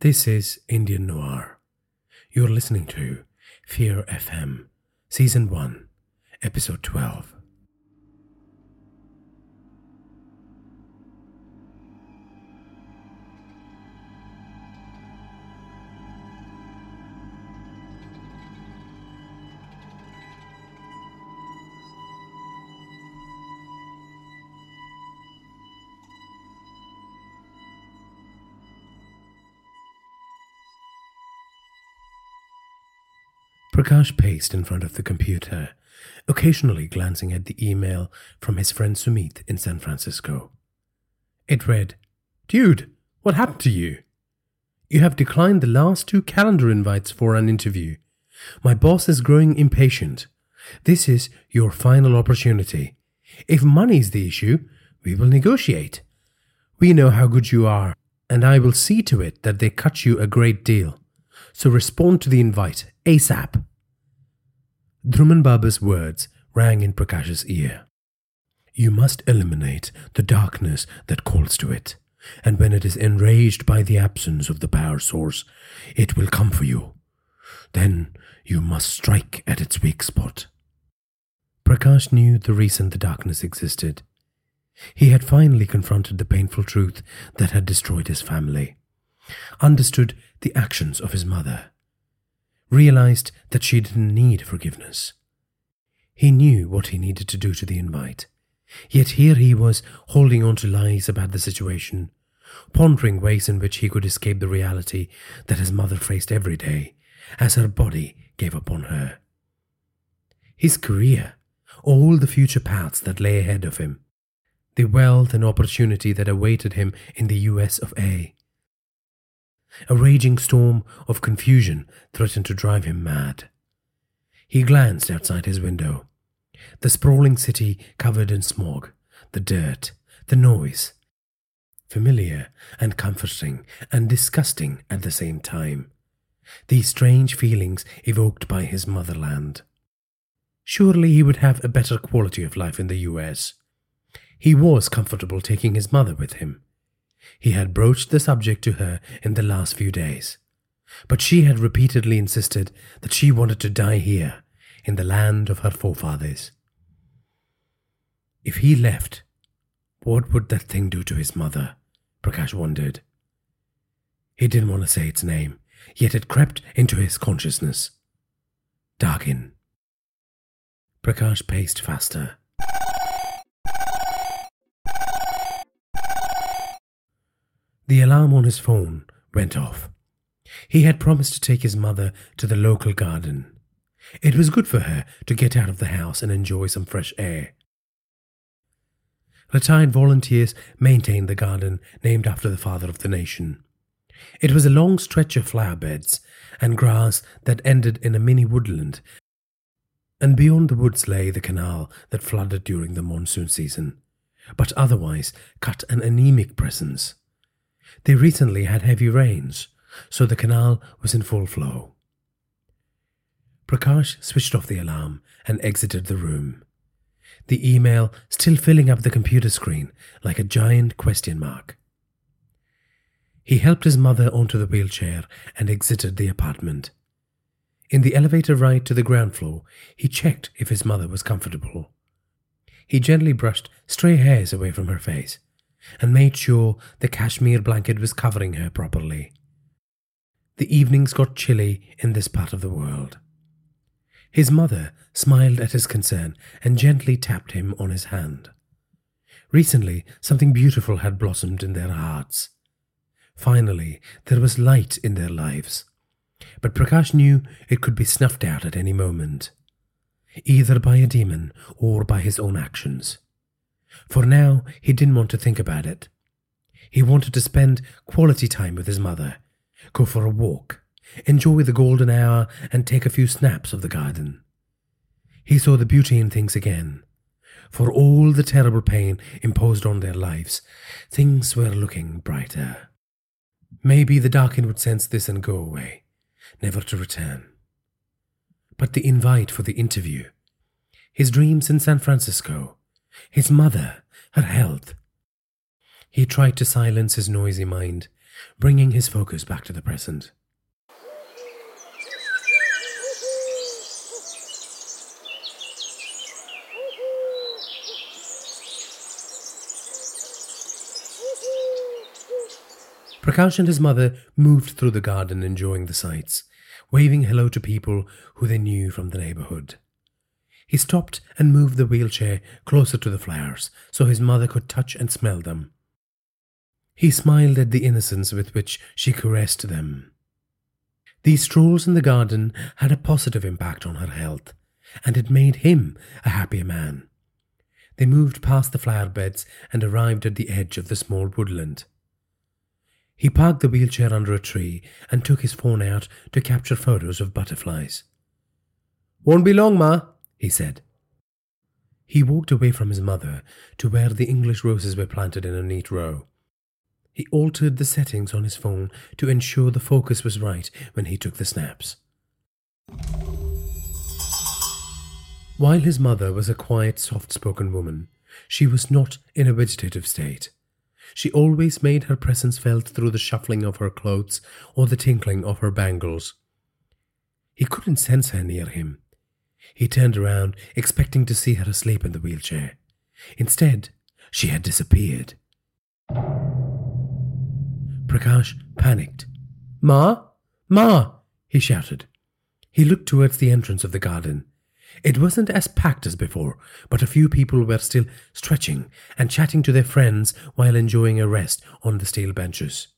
This is Indian Noir. You're listening to Fear FM, Season 1, Episode 12. Prakash paced in front of the computer, occasionally glancing at the email from his friend Sumit in San Francisco. It read, Dude, what happened to you? You have declined the last two calendar invites for an interview. My boss is growing impatient. This is your final opportunity. If money is the issue, we will negotiate. We know how good you are, and I will see to it that they cut you a great deal. So respond to the invite ASAP. Dhruman Baba's words rang in Prakash's ear. You must eliminate the darkness that calls to it, and when it is enraged by the absence of the power source, it will come for you. Then you must strike at its weak spot. Prakash knew the reason the darkness existed. He had finally confronted the painful truth that had destroyed his family, understood the actions of his mother, realized that she didn't need forgiveness. He knew what he needed to do to the invite, yet here he was holding on to lies about the situation, pondering ways in which he could escape the reality that his mother faced every day as her body gave up on her. His career, all the future paths that lay ahead of him, the wealth and opportunity that awaited him in the US of A. A raging storm of confusion threatened to drive him mad. He glanced outside his window. The sprawling city covered in smog, the dirt, the noise. Familiar and comforting and disgusting at the same time. These strange feelings evoked by his motherland. Surely he would have a better quality of life in the US. He was comfortable taking his mother with him. He had broached the subject to her in the last few days, but she had repeatedly insisted that she wanted to die here, in the land of her forefathers. If he left, what would that thing do to his mother? Prakash wondered. He didn't want to say its name, yet it crept into his consciousness. Dargin. Prakash paced faster. The alarm on his phone went off. He had promised to take his mother to the local garden. It was good for her to get out of the house and enjoy some fresh air. Retired volunteers maintained the garden named after the father of the nation. It was a long stretch of flower beds and grass that ended in a mini woodland, and beyond the woods lay the canal that flooded during the monsoon season, but otherwise cut an anemic presence. They recently had heavy rains, so the canal was in full flow. Prakash switched off the alarm and exited the room. The email still filling up the computer screen like a giant question mark. He helped his mother onto the wheelchair and exited the apartment. In the elevator ride to the ground floor, he checked if his mother was comfortable. He gently brushed stray hairs away from her face and made sure the cashmere blanket was covering her properly. The evenings got chilly in this part of the world. His mother smiled at his concern and gently tapped him on his hand. Recently, something beautiful had blossomed in their hearts. Finally, there was light in their lives. But Prakash knew it could be snuffed out at any moment, either by a demon or by his own actions. For now, he didn't want to think about it. He wanted to spend quality time with his mother, go for a walk, enjoy the golden hour, and take a few snaps of the garden. He saw the beauty in things again. For all the terrible pain imposed on their lives, things were looking brighter. Maybe the Darkin would sense this and go away, never to return. But the invite for the interview, his dreams in San Francisco, his mother, her health. He tried to silence his noisy mind, bringing his focus back to the present. Prakash and his mother moved through the garden enjoying the sights, waving hello to people who they knew from the neighborhood. He stopped and moved the wheelchair closer to the flowers so his mother could touch and smell them. He smiled at the innocence with which she caressed them. These strolls in the garden had a positive impact on her health, and it made him a happier man. They moved past the flower beds and arrived at the edge of the small woodland. He parked the wheelchair under a tree and took his phone out to capture photos of butterflies. Won't be long, Ma, he said. He walked away from his mother to where the English roses were planted in a neat row. He altered the settings on his phone to ensure the focus was right when he took the snaps. While his mother was a quiet, soft spoken woman, she was not in a vegetative state. She always made her presence felt through the shuffling of her clothes or the tinkling of her bangles. He couldn't sense her near him. He turned around, expecting to see her asleep in the wheelchair. Instead, she had disappeared. Prakash panicked. Ma? Ma! he shouted. He looked towards the entrance of the garden. It wasn't as packed as before, but a few people were still stretching and chatting to their friends while enjoying a rest on the steel benches.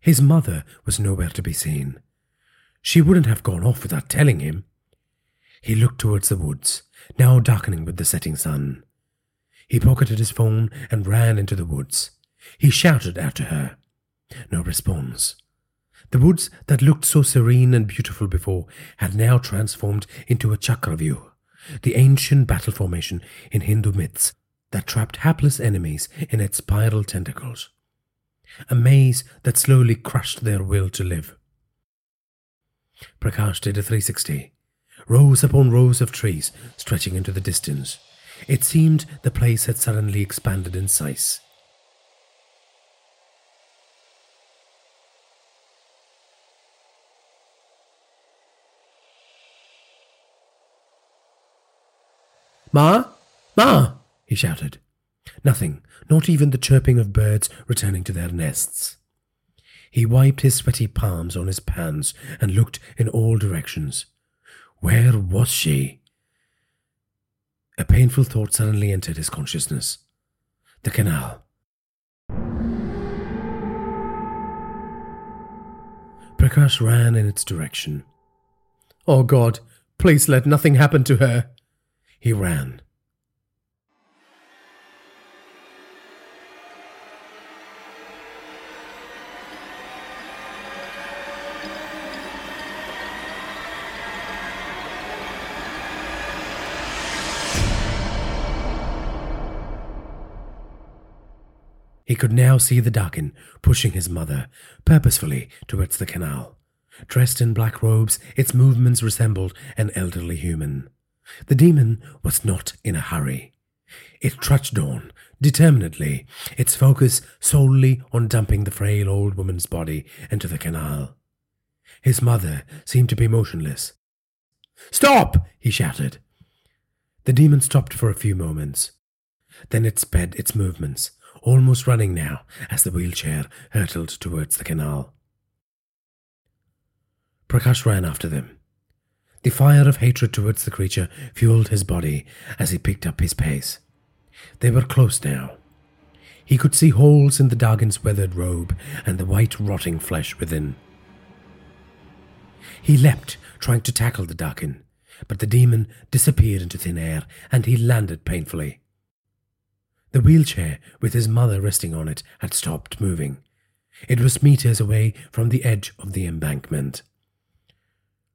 His mother was nowhere to be seen. She wouldn't have gone off without telling him. He looked towards the woods, now darkening with the setting sun. He pocketed his phone and ran into the woods. He shouted after her. No response. The woods that looked so serene and beautiful before had now transformed into a Chakravyuh, the ancient battle formation in Hindu myths that trapped hapless enemies in its spiral tentacles. A maze that slowly crushed their will to live. Prakash did a 360. Rows upon rows of trees stretching into the distance. It seemed the place had suddenly expanded in size. Ma? Ma! he shouted. Nothing, not even the chirping of birds returning to their nests. He wiped his sweaty palms on his pants and looked in all directions. Where was she? A painful thought suddenly entered his consciousness. The canal. Prakash ran in its direction. Oh God, please let nothing happen to her. He ran. He could now see the Dakin pushing his mother purposefully towards the canal. Dressed in black robes, its movements resembled an elderly human. The demon was not in a hurry. It trudged on, determinedly, its focus solely on dumping the frail old woman's body into the canal. His mother seemed to be motionless. Stop! he shouted. The demon stopped for a few moments. Then it sped its movements, almost running now as the wheelchair hurtled towards the canal. Prakash ran after them. The fire of hatred towards the creature fueled his body as he picked up his pace. They were close now. He could see holes in the Dagon's weathered robe and the white rotting flesh within. He leapt, trying to tackle the Dagon, but the demon disappeared into thin air and he landed painfully. The wheelchair, with his mother resting on it, had stopped moving. It was meters away from the edge of the embankment.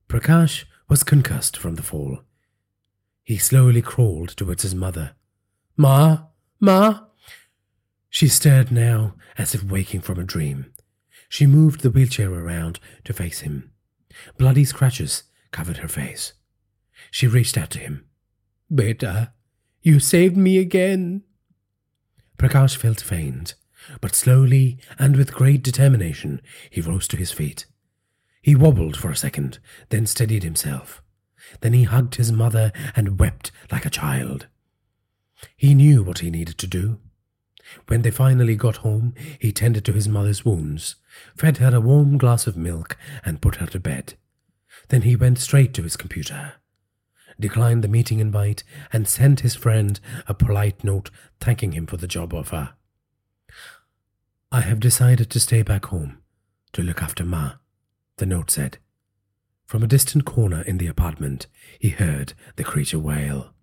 Prakash was concussed from the fall. He slowly crawled towards his mother. Ma? Ma? She stirred now, as if waking from a dream. She moved the wheelchair around to face him. Bloody scratches covered her face. She reached out to him. Beta, you saved me again. Prakash felt faint. but slowly and with great determination he rose to his feet. He wobbled for a second, then steadied himself. Then he hugged his mother and wept like a child. He knew what he needed to do. When they finally got home, he tended to his mother's wounds, fed her a warm glass of milk, and put her to bed. Then he went straight to his computer, declined the meeting invite, and sent his friend a polite note thanking him for the job offer. I have decided to stay back home to look after Ma, the note said. From a distant corner in the apartment, he heard the creature wail.